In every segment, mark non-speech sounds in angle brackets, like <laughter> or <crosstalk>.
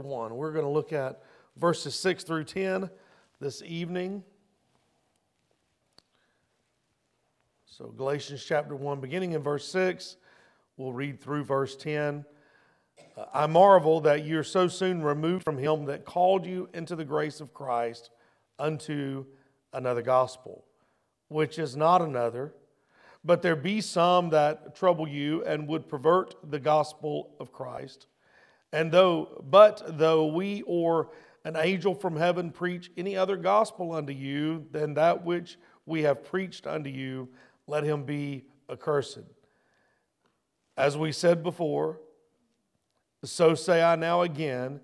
1. We're going to look at verses 6 through 10 this evening. So, Galatians chapter 1, beginning in verse 6, we'll read through verse 10. Uh, I marvel that you're so soon removed from him that called you into the grace of Christ unto another gospel, which is not another. But there be some that trouble you and would pervert the gospel of Christ. And though, but though we or an angel from heaven preach any other gospel unto you than that which we have preached unto you, let him be accursed. As we said before, so say I now again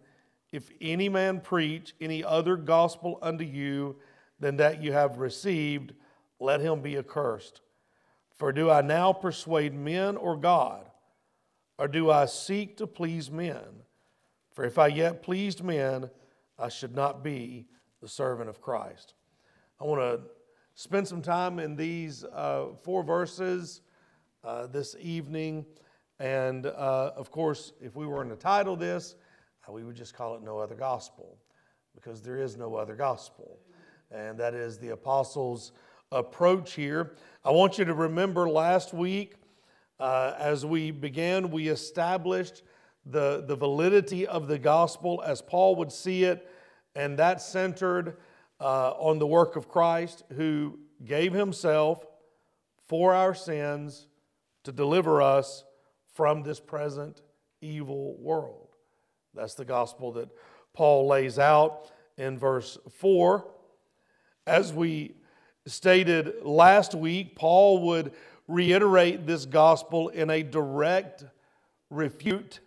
if any man preach any other gospel unto you than that you have received, let him be accursed. For do I now persuade men or God? Or do I seek to please men? For if I yet pleased men, I should not be the servant of Christ. I want to spend some time in these uh, four verses uh, this evening. And uh, of course, if we were to title this, uh, we would just call it No Other Gospel, because there is no other gospel. And that is the apostles' approach here. I want you to remember last week, uh, as we began, we established the, the validity of the gospel as Paul would see it, and that centered uh, on the work of Christ who gave himself for our sins to deliver us from this present evil world. That's the gospel that Paul lays out in verse 4. As we stated last week, Paul would reiterate this gospel in a direct refute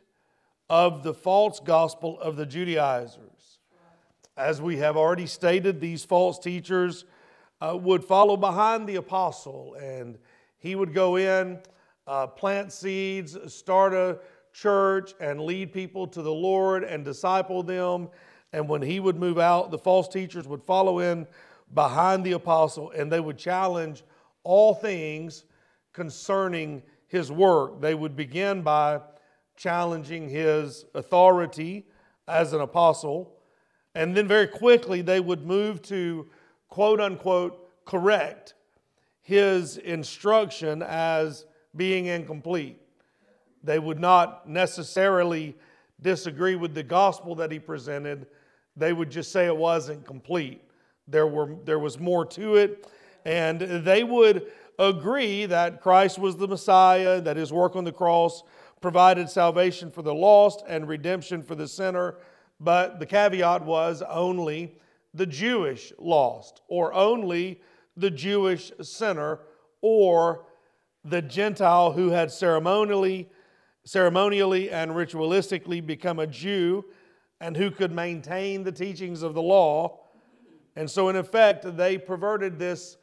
of the false gospel of the Judaizers. As we have already stated, these false teachers uh, would follow behind the apostle and he would go in, uh, plant seeds, start a church, and lead people to the Lord and disciple them. And when he would move out, the false teachers would follow in behind the apostle and they would challenge all things concerning his work. They would begin by challenging his authority as an apostle. And then very quickly they would move to quote unquote correct his instruction as being incomplete. They would not necessarily disagree with the gospel that he presented, they would just say it wasn't complete. There, were, there was more to it, and they would agree that Christ was the Messiah, that his work on the cross provided salvation for the lost and redemption for the sinner, but the caveat was only the Jewish lost, or only the Jewish sinner, or the Gentile who had ceremonially, ceremonially and ritualistically become a Jew and who could maintain the teachings of the law. And so, in effect, they perverted this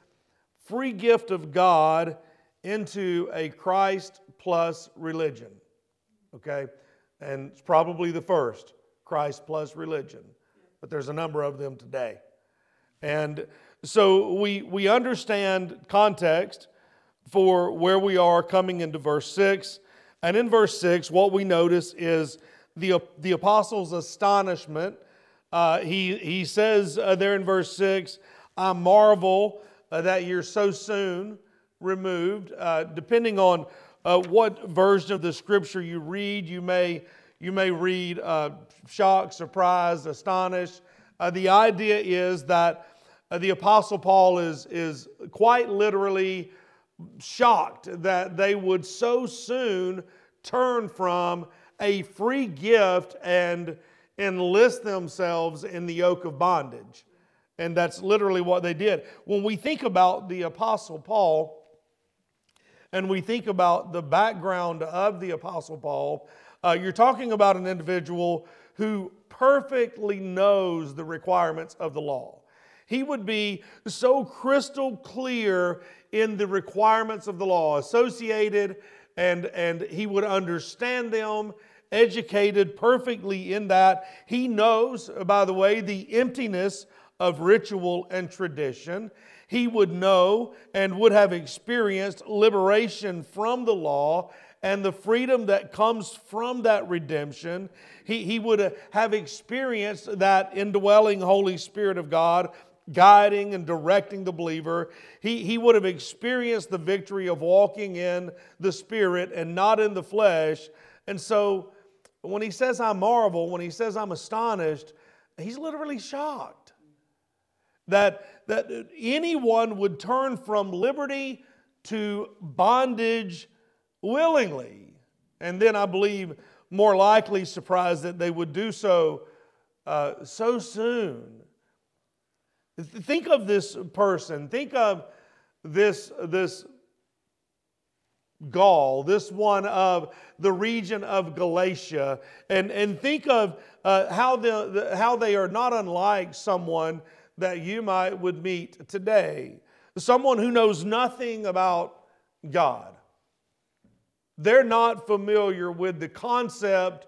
free gift of God into a Christ plus religion okay? And it's probably the first Christ plus religion, but there's a number of them today. And so we, we understand context for where we are coming into verse 6. And in verse 6, what we notice is the, the apostle's astonishment. Uh, he, he says uh, there in verse 6, I marvel that you're so soon removed. Uh, depending on uh, what version of the scripture you read. You may, you may read uh, shocked, surprised, astonished. Uh, the idea is that uh, the Apostle Paul is, is quite literally shocked that they would so soon turn from a free gift and enlist themselves in the yoke of bondage. And that's literally what they did. When we think about the Apostle Paul, and we think about the background of the Apostle Paul, uh, you're talking about an individual who perfectly knows the requirements of the law. He would be so crystal clear in the requirements of the law, associated, and, and he would understand them, educated perfectly in that. He knows, by the way, the emptiness of ritual and tradition he would know and would have experienced liberation from the law and the freedom that comes from that redemption. He, he would have experienced that indwelling Holy Spirit of God guiding and directing the believer. He, he would have experienced the victory of walking in the Spirit and not in the flesh. And so when he says, I marvel, when he says, I'm astonished, he's literally shocked that, that anyone would turn from liberty to bondage willingly. And then I believe more likely surprised that they would do so uh, so soon. Think of this person. Think of this, this Gaul, this one of the region of Galatia, and, and think of uh, how, the, the, how they are not unlike someone that you might would meet today. Someone who knows nothing about God. They're not familiar with the concept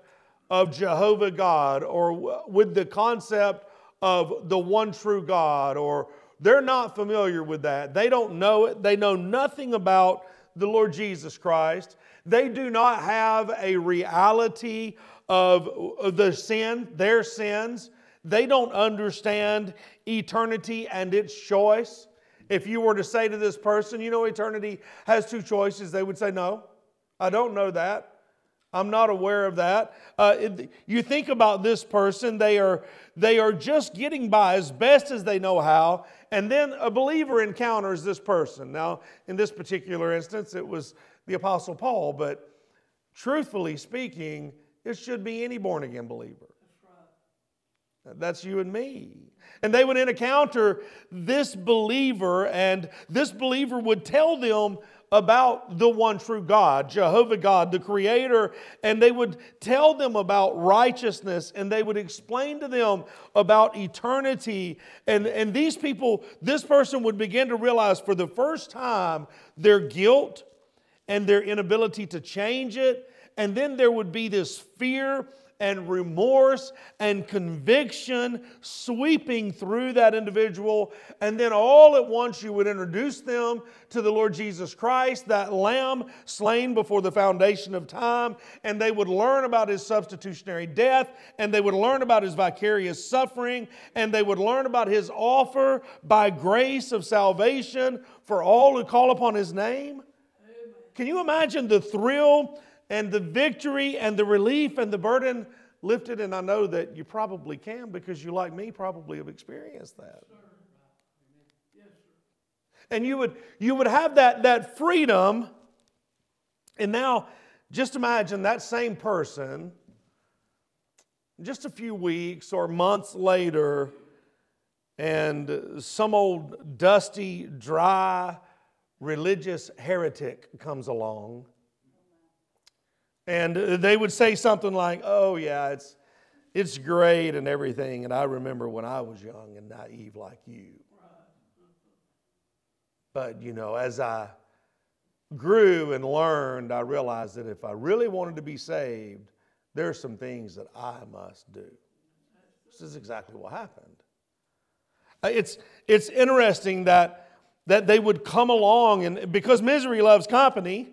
of Jehovah God or with the concept of the one true God, or they're not familiar with that. They don't know it. They know nothing about the Lord Jesus Christ. They do not have a reality of the sin, their sins. They don't understand eternity and its choice. If you were to say to this person, you know, eternity has two choices, they would say, No, I don't know that. I'm not aware of that. Uh, it, you think about this person, they are, they are just getting by as best as they know how, and then a believer encounters this person. Now, in this particular instance, it was the Apostle Paul, but truthfully speaking, it should be any born again believer. That's you and me. And they would encounter this believer, and this believer would tell them about the one true God, Jehovah God, the Creator, and they would tell them about righteousness and they would explain to them about eternity. And, and these people, this person would begin to realize for the first time their guilt and their inability to change it. And then there would be this fear and remorse and conviction sweeping through that individual. And then all at once you would introduce them to the Lord Jesus Christ, that lamb slain before the foundation of time. And they would learn about his substitutionary death, and they would learn about his vicarious suffering, and they would learn about his offer by grace of salvation for all who call upon his name. Can you imagine the thrill and the victory and the relief and the burden lifted. And I know that you probably can because you, like me, probably have experienced that. And you would, you would have that, that freedom. And now, just imagine that same person, just a few weeks or months later, and some old dusty, dry, religious heretic comes along and they would say something like, oh, yeah, it's, it's great and everything. And I remember when I was young and naive like you. But, you know, as I grew and learned, I realized that if I really wanted to be saved, there are some things that I must do. This is exactly what happened. Uh, it's, it's interesting that, that they would come along, and because misery loves company,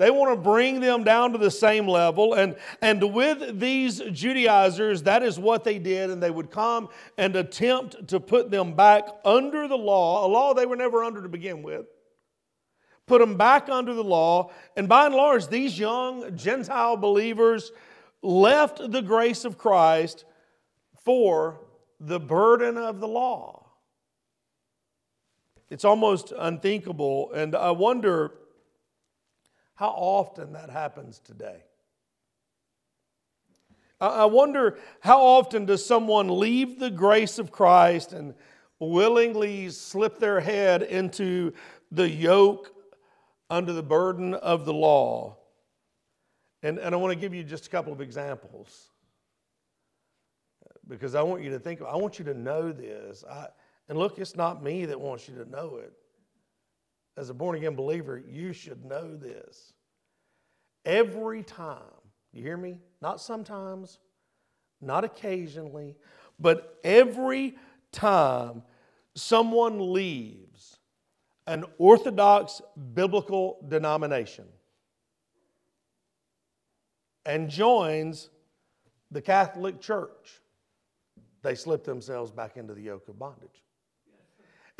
they want to bring them down to the same level. And, and with these Judaizers, that is what they did. And they would come and attempt to put them back under the law, a law they were never under to begin with. Put them back under the law. And by and large, these young Gentile believers left the grace of Christ for the burden of the law. It's almost unthinkable. And I wonder how often that happens today. I wonder how often does someone leave the grace of Christ and willingly slip their head into the yoke under the burden of the law? And, and I want to give you just a couple of examples because I want you to think, I want you to know this. I, and look, it's not me that wants you to know it as a born again believer, you should know this. Every time, you hear me? Not sometimes, not occasionally, but every time someone leaves an orthodox biblical denomination, and joins the Catholic Church, they slip themselves back into the yoke of bondage.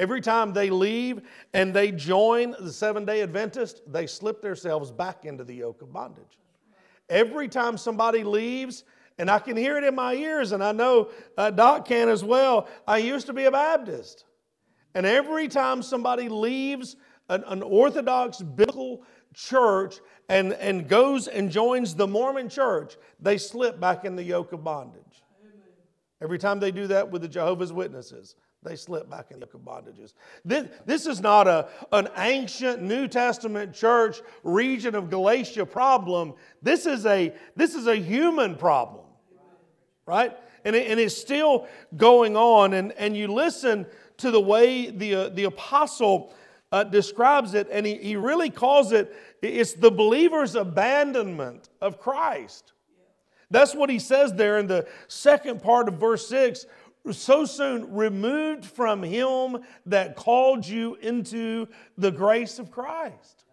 Every time they leave and they join the Seven day Adventist, they slip themselves back into the yoke of bondage. Every time somebody leaves, and I can hear it in my ears, and I know uh, Doc can as well. I used to be a Baptist. And every time somebody leaves an, an Orthodox biblical church and, and goes and joins the Mormon church, they slip back in the yoke of bondage. Every time they do that with the Jehovah's Witnesses, they slip back in the yoke of bondages. This, this is not a, an ancient New Testament church region of Galatia problem. This is a, this is a human problem, right? And, it, and it's still going on. And, and you listen to the way the, uh, the apostle uh, describes it, and he, he really calls it it's the believer's abandonment of Christ. That's what he says there in the second part of verse 6 so soon removed from him that called you into the grace of Christ.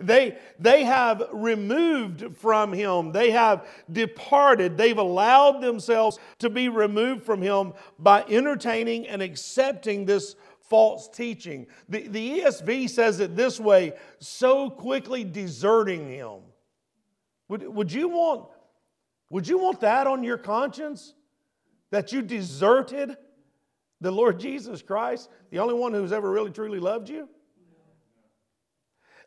They, they have removed from him. They have departed. They've allowed themselves to be removed from him by entertaining and accepting this false teaching. The, the ESV says it this way so quickly deserting him. Would, would, you want, would you want that on your conscience? That you deserted the Lord Jesus Christ, the only one who's ever really truly loved you?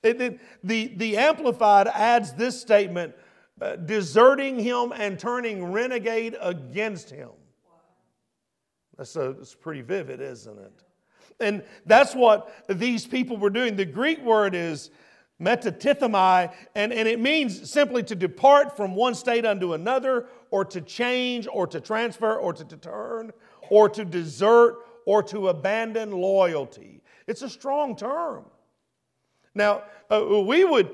It, the, the Amplified adds this statement uh, deserting him and turning renegade against him. That's, a, that's pretty vivid, isn't it? And that's what these people were doing. The Greek word is metatithemi, and, and it means simply to depart from one state unto another, or to change, or to transfer, or to, turn, or to desert, or to abandon loyalty. It's a strong term. Now, uh, we would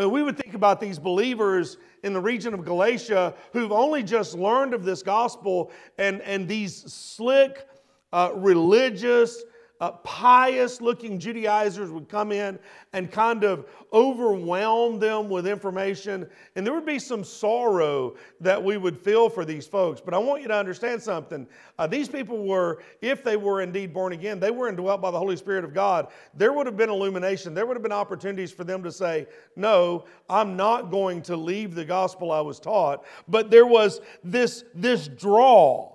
uh, we would think about these believers in the region of Galatia who've only just learned of this gospel and, and these slick, uh, religious, uh, pious looking Judaizers would come in and kind of overwhelm them with information. And there would be some sorrow that we would feel for these folks. But I want you to understand something. Uh, these people were, if they were indeed born again, they were indwelt by the Holy Spirit of God. There would have been illumination. There would have been opportunities for them to say, No, I'm not going to leave the gospel I was taught. But there was this, this draw.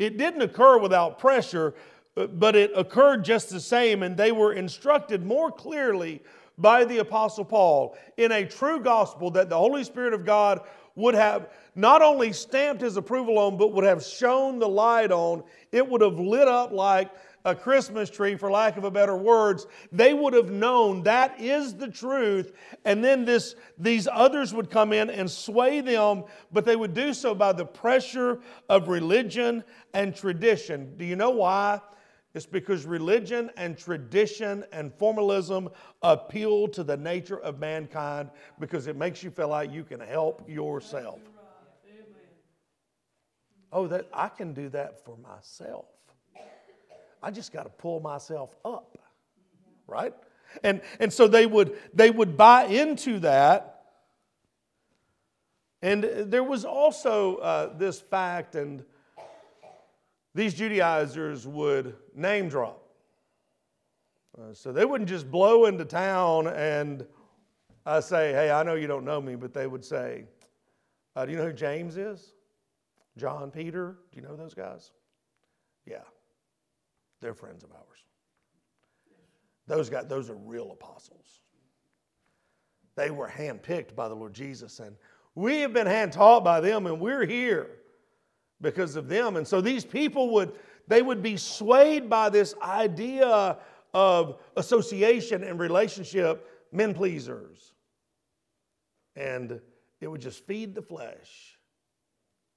It didn't occur without pressure, but it occurred just the same, and they were instructed more clearly by the Apostle Paul in a true gospel that the Holy Spirit of God would have not only stamped his approval on, but would have shown the light on. It would have lit up like a Christmas tree, for lack of a better words. They would have known that is the truth, and then this, these others would come in and sway them, but they would do so by the pressure of religion and tradition. Do you know why? It's because religion and tradition and formalism appeal to the nature of mankind because it makes you feel like you can help yourself. Oh, that I can do that for myself. I just got to pull myself up. Right? And, and so they would, they would buy into that. And there was also uh, this fact, and these Judaizers would name drop. Uh, so they wouldn't just blow into town and uh, say, Hey, I know you don't know me, but they would say, uh, Do you know who James is? John, Peter? Do you know those guys? Yeah, they're friends of ours. Those guys, those are real apostles. They were handpicked by the Lord Jesus, and we have been hand taught by them, and we're here because of them. And so these people would they would be swayed by this idea of association and relationship, men pleasers. And it would just feed the flesh.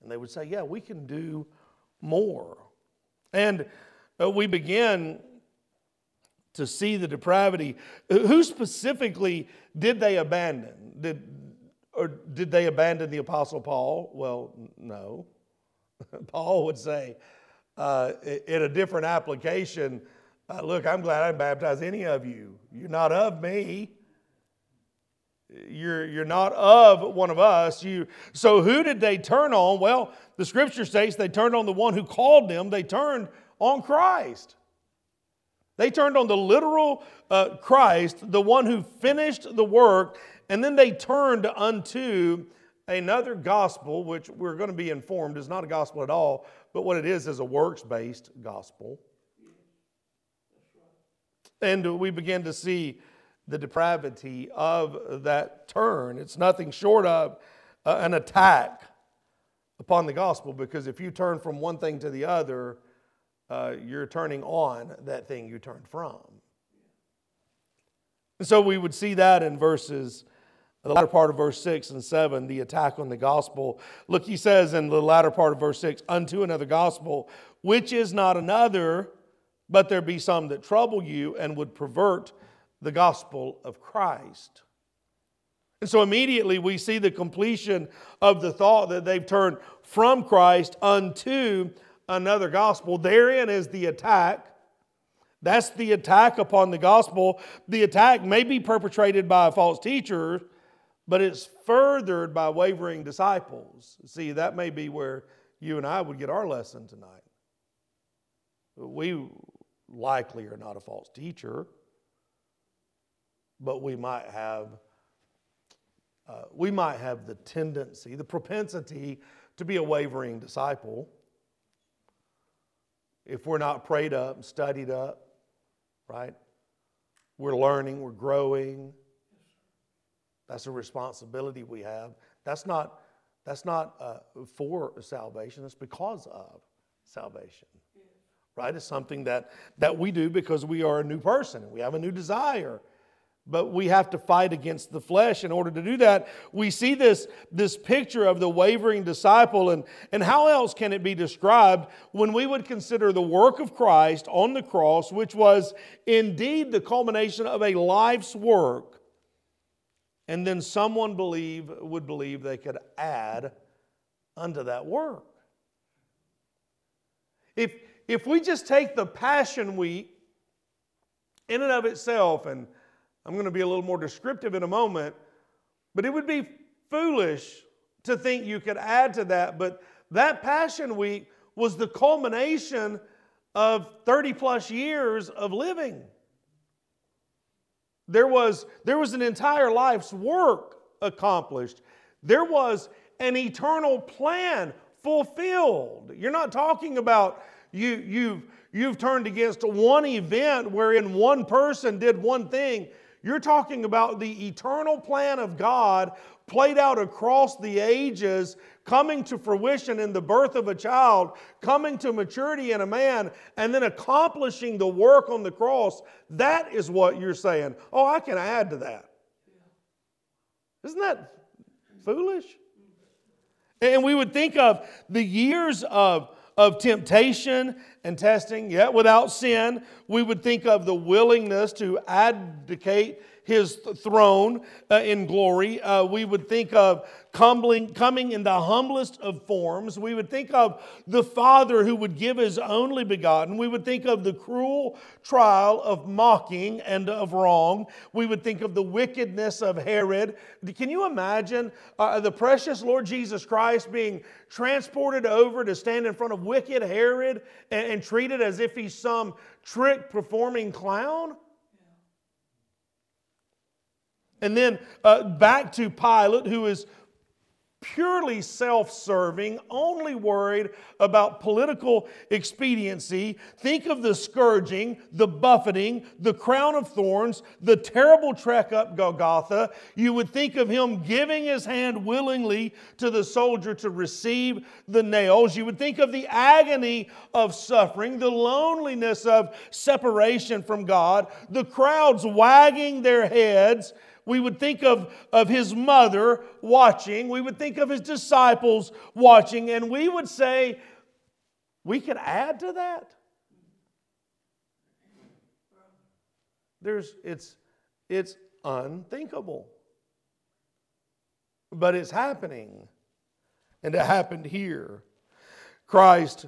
And they would say, Yeah, we can do more. And uh, we begin to see the depravity. Who specifically did they abandon? Did, or did they abandon the Apostle Paul? Well, no. <laughs> Paul would say uh, in a different application, uh, look, I'm glad I didn't baptize any of you. You're not of me. You're, you're not of one of us. You, so who did they turn on? Well, the scripture states they turned on the one who called them. They turned on Christ. They turned on the literal uh, Christ, the one who finished the work, and then they turned unto another gospel, which we're going to be informed is not a gospel at all, but what it is is a works based gospel. And we begin to see the depravity of that turn. It's nothing short of uh, an attack upon the gospel because if you turn from one thing to the other, uh, you're turning on that thing you turned from. And so we would see that in verses, the latter part of verse 6 and 7, the attack on the gospel. Look, he says in the latter part of verse 6, unto another gospel, which is not another, but there be some that trouble you and would pervert the gospel of Christ. And so immediately we see the completion of the thought that they've turned from Christ unto another gospel. Therein is the attack. That's the attack upon the gospel. The attack may be perpetrated by a false teacher, but it's furthered by wavering disciples. See, that may be where you and I would get our lesson tonight. We likely are not a false teacher but we might have uh, we might have the tendency, the propensity to be a wavering disciple if we're not prayed up and studied up, right? We're learning, we're growing. That's a responsibility we have. That's not that's not uh, for salvation. It's because of salvation, right? It's something that that we do because we are a new person we have a new desire but we have to fight against the flesh in order to do that. We see this, this picture of the wavering disciple, and, and how else can it be described when we would consider the work of Christ on the cross, which was indeed the culmination of a life's work, and then someone believe, would believe they could add unto that work. If, if we just take the Passion Week in and of itself and I'm going to be a little more descriptive in a moment, but it would be foolish to think you could add to that. But that Passion Week was the culmination of 30 plus years of living. There was, there was an entire life's work accomplished. There was an eternal plan fulfilled. You're not talking about you, you've, you've turned against one event wherein one person did one thing. You're talking about the eternal plan of God played out across the ages, coming to fruition in the birth of a child, coming to maturity in a man, and then accomplishing the work on the cross. That is what you're saying. Oh, I can add to that. Isn't that foolish? And we would think of the years of of temptation and testing, yet without sin. We would think of the willingness to abdicate his throne uh, in glory. Uh, we would think of coming, coming in the humblest of forms. We would think of the Father who would give his only begotten. We would think of the cruel trial of mocking and of wrong. We would think of the wickedness of Herod. Can you imagine uh, the precious Lord Jesus Christ being transported over to stand in front of wicked Herod and, and treated as if he's some trick performing clown? And then uh, back to Pilate, who is purely self serving, only worried about political expediency. Think of the scourging, the buffeting, the crown of thorns, the terrible trek up Golgotha. You would think of him giving his hand willingly to the soldier to receive the nails. You would think of the agony of suffering, the loneliness of separation from God, the crowds wagging their heads we would think of, of his mother watching. We would think of his disciples watching. And we would say, we could add to that. There's, it's, it's unthinkable. But it's happening. And it happened here. Christ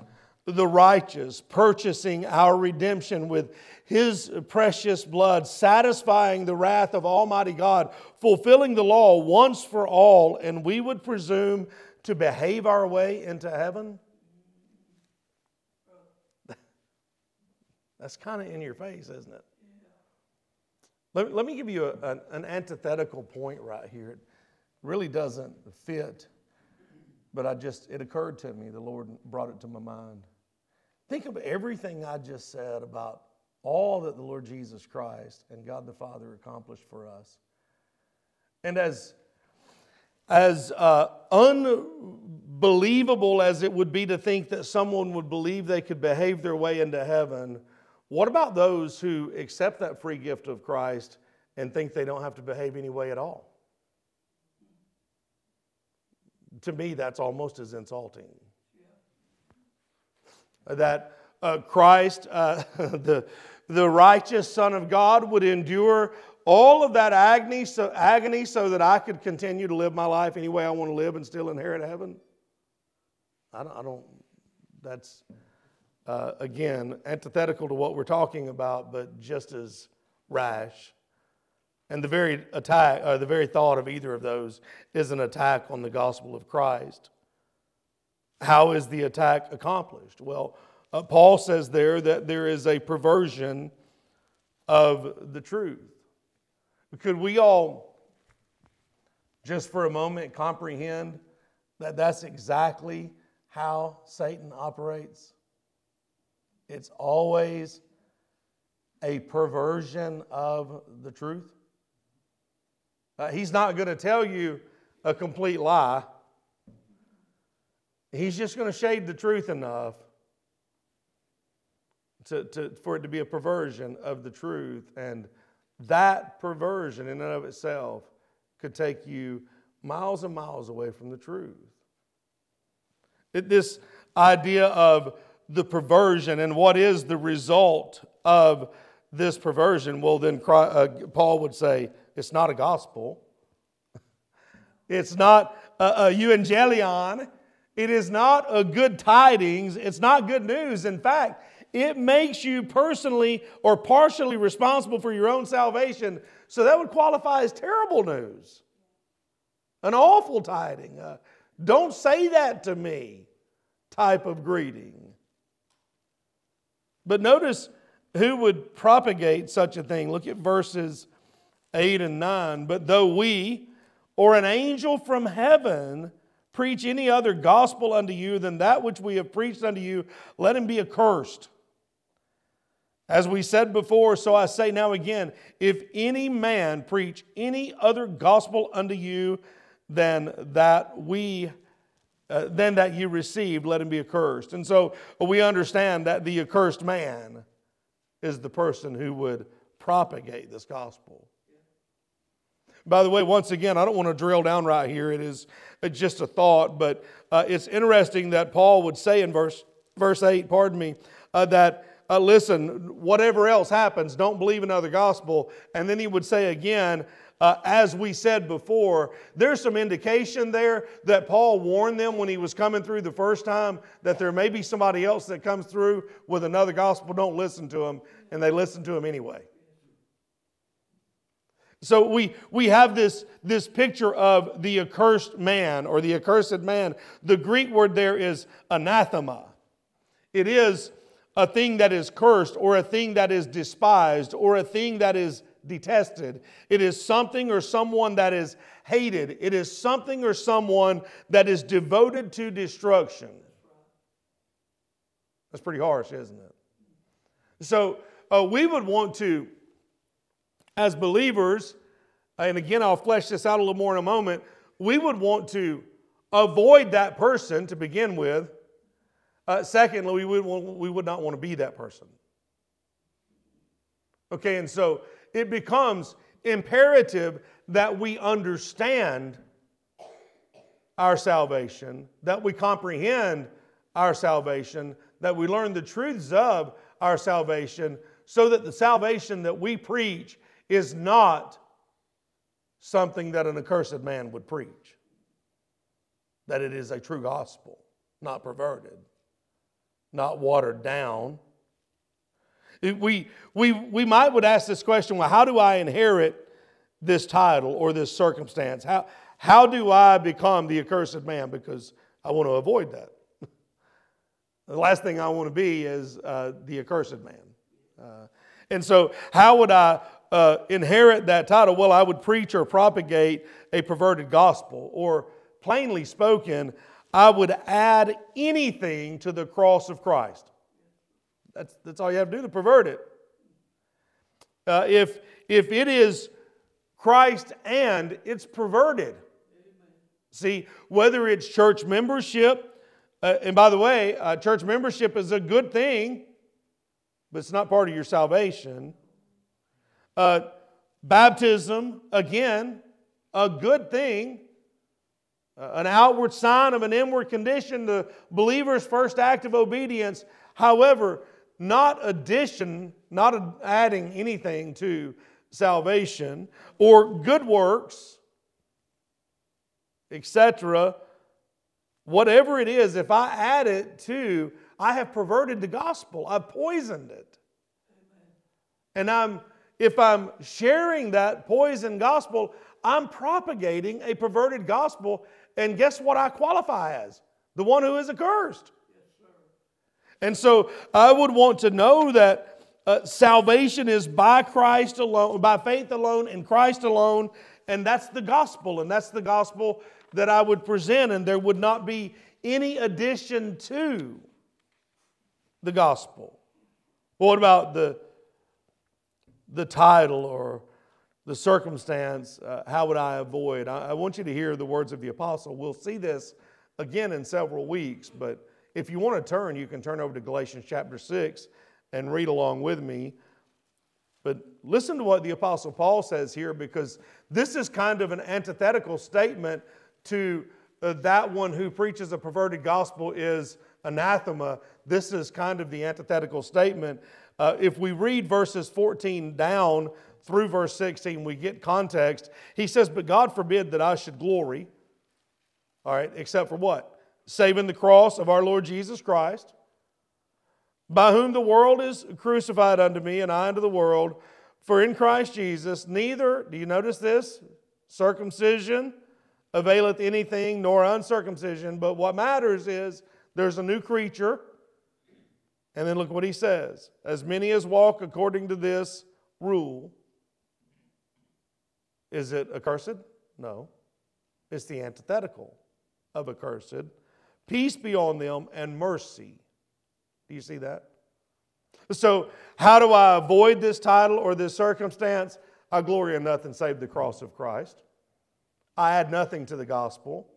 the righteous, purchasing our redemption with his precious blood, satisfying the wrath of Almighty God, fulfilling the law once for all, and we would presume to behave our way into heaven? <laughs> That's kind of in your face, isn't it? Let, let me give you a, an, an antithetical point right here. It really doesn't fit, but I just, it occurred to me. The Lord brought it to my mind. Think of everything I just said about all that the Lord Jesus Christ and God the Father accomplished for us. And as, as uh, unbelievable as it would be to think that someone would believe they could behave their way into heaven, what about those who accept that free gift of Christ and think they don't have to behave any way at all? To me, that's almost as insulting that uh, Christ, uh, <laughs> the, the righteous Son of God, would endure all of that agony so, agony so that I could continue to live my life any way I want to live and still inherit heaven? I don't, I don't that's, uh, again, antithetical to what we're talking about, but just as rash. And the very attack, uh, the very thought of either of those is an attack on the gospel of Christ. How is the attack accomplished? Well, uh, Paul says there that there is a perversion of the truth. Could we all, just for a moment, comprehend that that's exactly how Satan operates? It's always a perversion of the truth. Uh, he's not going to tell you a complete lie. He's just going to shade the truth enough to, to, for it to be a perversion of the truth. And that perversion, in and of itself, could take you miles and miles away from the truth. It, this idea of the perversion and what is the result of this perversion, well, then uh, Paul would say it's not a gospel. <laughs> It's not a, a euangelion. It is not a good tidings. It's not good news. In fact, it makes you personally or partially responsible for your own salvation. So that would qualify as terrible news, an awful tiding. Uh, don't say that to me type of greeting. But notice who would propagate such a thing. Look at verses 8 and 9. But though we or an angel from heaven preach any other gospel unto you than that which we have preached unto you, let him be accursed. As we said before, so I say now again if any man preach any other gospel unto you than that we uh, than that you received, let him be accursed. And so we understand that the accursed man is the person who would propagate this gospel. By the way, once again, I don't want to drill down right here. It is just a thought, but uh, it's interesting that Paul would say in verse, verse 8, pardon me, uh, that uh, listen, whatever else happens, don't believe another gospel. And then he would say again, uh, as we said before, there's some indication there that Paul warned them when he was coming through the first time that there may be somebody else that comes through with another gospel. Don't listen to him, and they listen to him anyway. So we, we have this, this picture of the accursed man or the accursed man. The Greek word there is anathema. It is a thing that is cursed or a thing that is despised or a thing that is detested. It is something or someone that is hated. It is something or someone that is devoted to destruction. That's pretty harsh, isn't it? So uh, we would want to as believers, and again, I'll flesh this out a little more in a moment, we would want to avoid that person to begin with. Uh, secondly, we would, want, we would not want to be that person. Okay, and so it becomes imperative that we understand our salvation, that we comprehend our salvation, that we learn the truths of our salvation, so that the salvation that we preach is not something that an accursed man would preach, that it is a true gospel, not perverted. not watered down. We, we, we might would ask this question well, how do I inherit this title or this circumstance? How, how do I become the accursed man? Because I want to avoid that. <laughs> the last thing I want to be is uh, the accursed man. Uh, and so, how would I uh, inherit that title? Well, I would preach or propagate a perverted gospel, or plainly spoken, I would add anything to the cross of Christ. That's, that's all you have to do to pervert it. Uh, if, if it is Christ and it's perverted. See, whether it's church membership, uh, and by the way, uh, church membership is a good thing, but it's not part of your salvation. Uh, baptism, again, a good thing, uh, an outward sign of an inward condition, the believer's first act of obedience. However, not addition, not adding anything to salvation, or good works, etc. Whatever it is, if I add it to, I have perverted the gospel. I've poisoned it. And I'm if I'm sharing that poison gospel, I'm propagating a perverted gospel. And guess what I qualify as? The one who is accursed. And so I would want to know that uh, salvation is by Christ alone, by faith alone, in Christ alone, and that's the gospel, and that's the gospel that I would present, and there would not be any addition to the gospel. what about the, the title or the circumstance? Uh, how would I avoid? I, I want you to hear the words of the apostle. We'll see this again in several weeks, but if you want to turn, you can turn over to Galatians chapter 6 and read along with me. But listen to what the Apostle Paul says here because this is kind of an antithetical statement to uh, that one who preaches a perverted gospel is anathema. This is kind of the antithetical statement. Uh, if we read verses 14 down through verse 16, we get context. He says, But God forbid that I should glory. All right, except for what? saving the cross of our Lord Jesus Christ, by whom the world is crucified unto me, and I unto the world. For in Christ Jesus, neither, do you notice this? Circumcision availeth anything, nor uncircumcision, but what matters is there's a new creature. And then look what he says as many as walk according to this rule. Is it accursed? No. It's the antithetical of accursed. Peace be on them and mercy. Do you see that? So, how do I avoid this title or this circumstance? I glory in nothing save the cross of Christ. I add nothing to the gospel.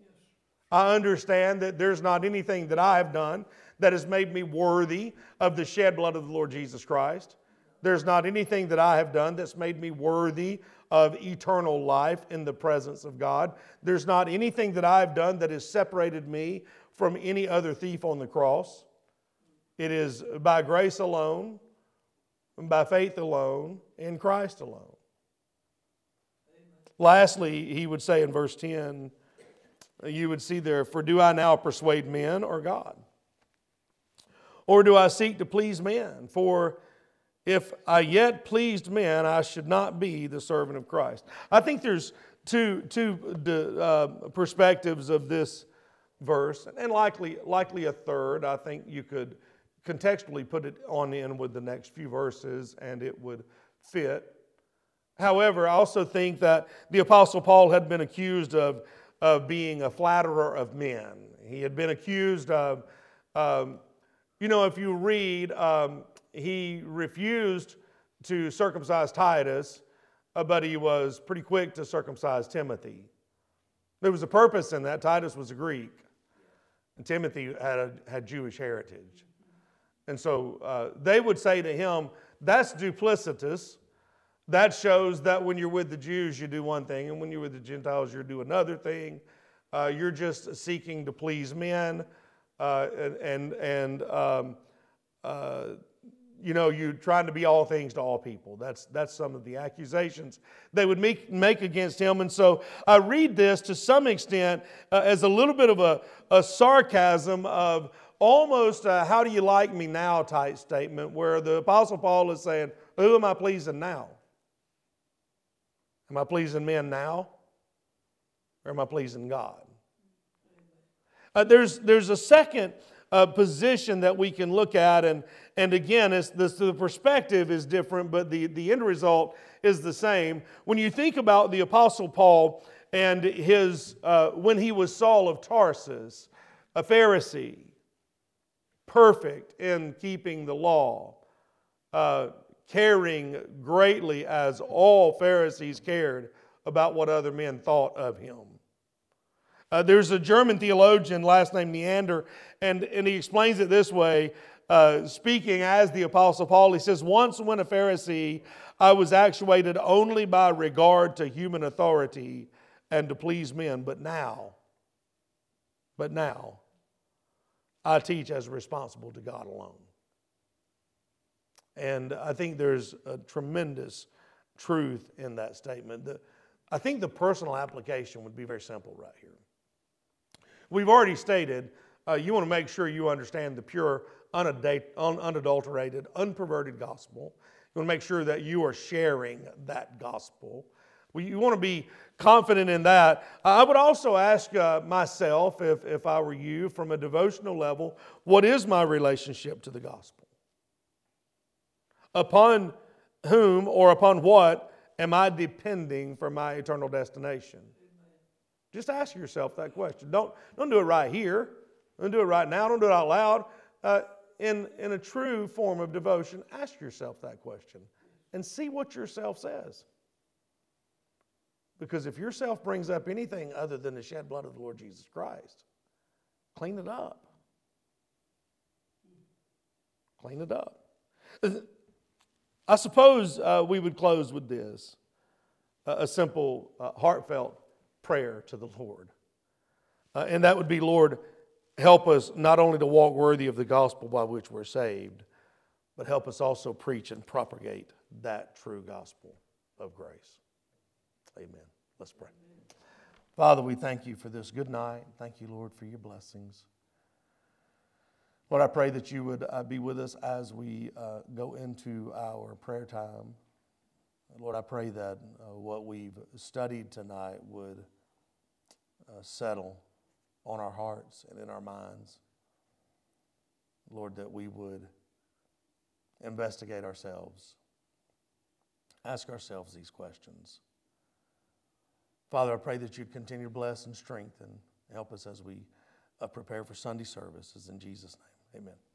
I understand that there's not anything that I have done that has made me worthy of the shed blood of the Lord Jesus Christ. There's not anything that I have done that's made me worthy of eternal life in the presence of God. There's not anything that I've done that has separated me from any other thief on the cross. It is by grace alone, by faith alone, in Christ alone. Lastly, he would say in verse 10, you would see there, For do I now persuade men or God? Or do I seek to please men? For if I yet pleased men, I should not be the servant of Christ. I think there's two, two uh, perspectives of this verse, and likely, likely a third. I think you could contextually put it on in with the next few verses and it would fit. However, I also think that the Apostle Paul had been accused of, of being a flatterer of men. He had been accused of, um, you know, if you read, um, he refused to circumcise Titus, uh, but he was pretty quick to circumcise Timothy. There was a purpose in that. Titus was a Greek. And Timothy had, a, had Jewish heritage. And so uh, they would say to him, That's duplicitous. That shows that when you're with the Jews, you do one thing, and when you're with the Gentiles, you do another thing. Uh, you're just seeking to please men, uh, and, and, and um, uh, you know, you're trying to be all things to all people. That's, that's some of the accusations they would make, make against him. And so I read this to some extent uh, as a little bit of a, a sarcasm of almost a how do you like me now type statement where the Apostle Paul is saying, Who am I pleasing now? Am I pleasing men now? Or am I pleasing God? Uh, there's, there's a second uh, position that we can look at, and, and again, it's, this, the perspective is different, but the, the end result is the same. When you think about the Apostle Paul and his, uh, when he was Saul of Tarsus, a Pharisee, perfect in keeping the law, uh, caring greatly as all Pharisees cared about what other men thought of him. Uh, there's a German theologian, last name Neander, and, and he explains it this way, uh, speaking as the Apostle Paul. He says, Once when a Pharisee, I was actuated only by regard to human authority and to please men, but now, but now, I teach as responsible to God alone. And I think there's a tremendous truth in that statement. The, I think the personal application would be very simple right here. We've already stated uh, you want to make sure you understand the pure, unadulterated, unperverted gospel. You want to make sure that you are sharing that gospel. You want to be confident in that. I would also ask uh, myself, if, if I were you, from a devotional level, what is my relationship to the gospel? Upon whom or upon what am I depending for my eternal destination? Just ask yourself that question. Don't, don't do it right here. Don't do it right now. Don't do it out loud. Uh, in, in a true form of devotion, ask yourself that question and see what yourself says. Because if yourself brings up anything other than the shed blood of the Lord Jesus Christ, clean it up. Clean it up. I suppose uh, we would close with this a simple, uh, heartfelt prayer to the Lord. Uh, and that would be, Lord, help us not only to walk worthy of the gospel by which we're saved, but help us also preach and propagate that true gospel of grace. Amen. Let's pray. Father, we thank you for this good night. Thank you, Lord, for your blessings. Lord, I pray that you would uh, be with us as we uh, go into our prayer time. Lord, I pray that uh, what we've studied tonight would uh, settle on our hearts and in our minds. Lord, that we would investigate ourselves, ask ourselves these questions. Father, I pray that you'd continue to bless and strengthen, help us as we uh, prepare for Sunday services. In Jesus' name, amen.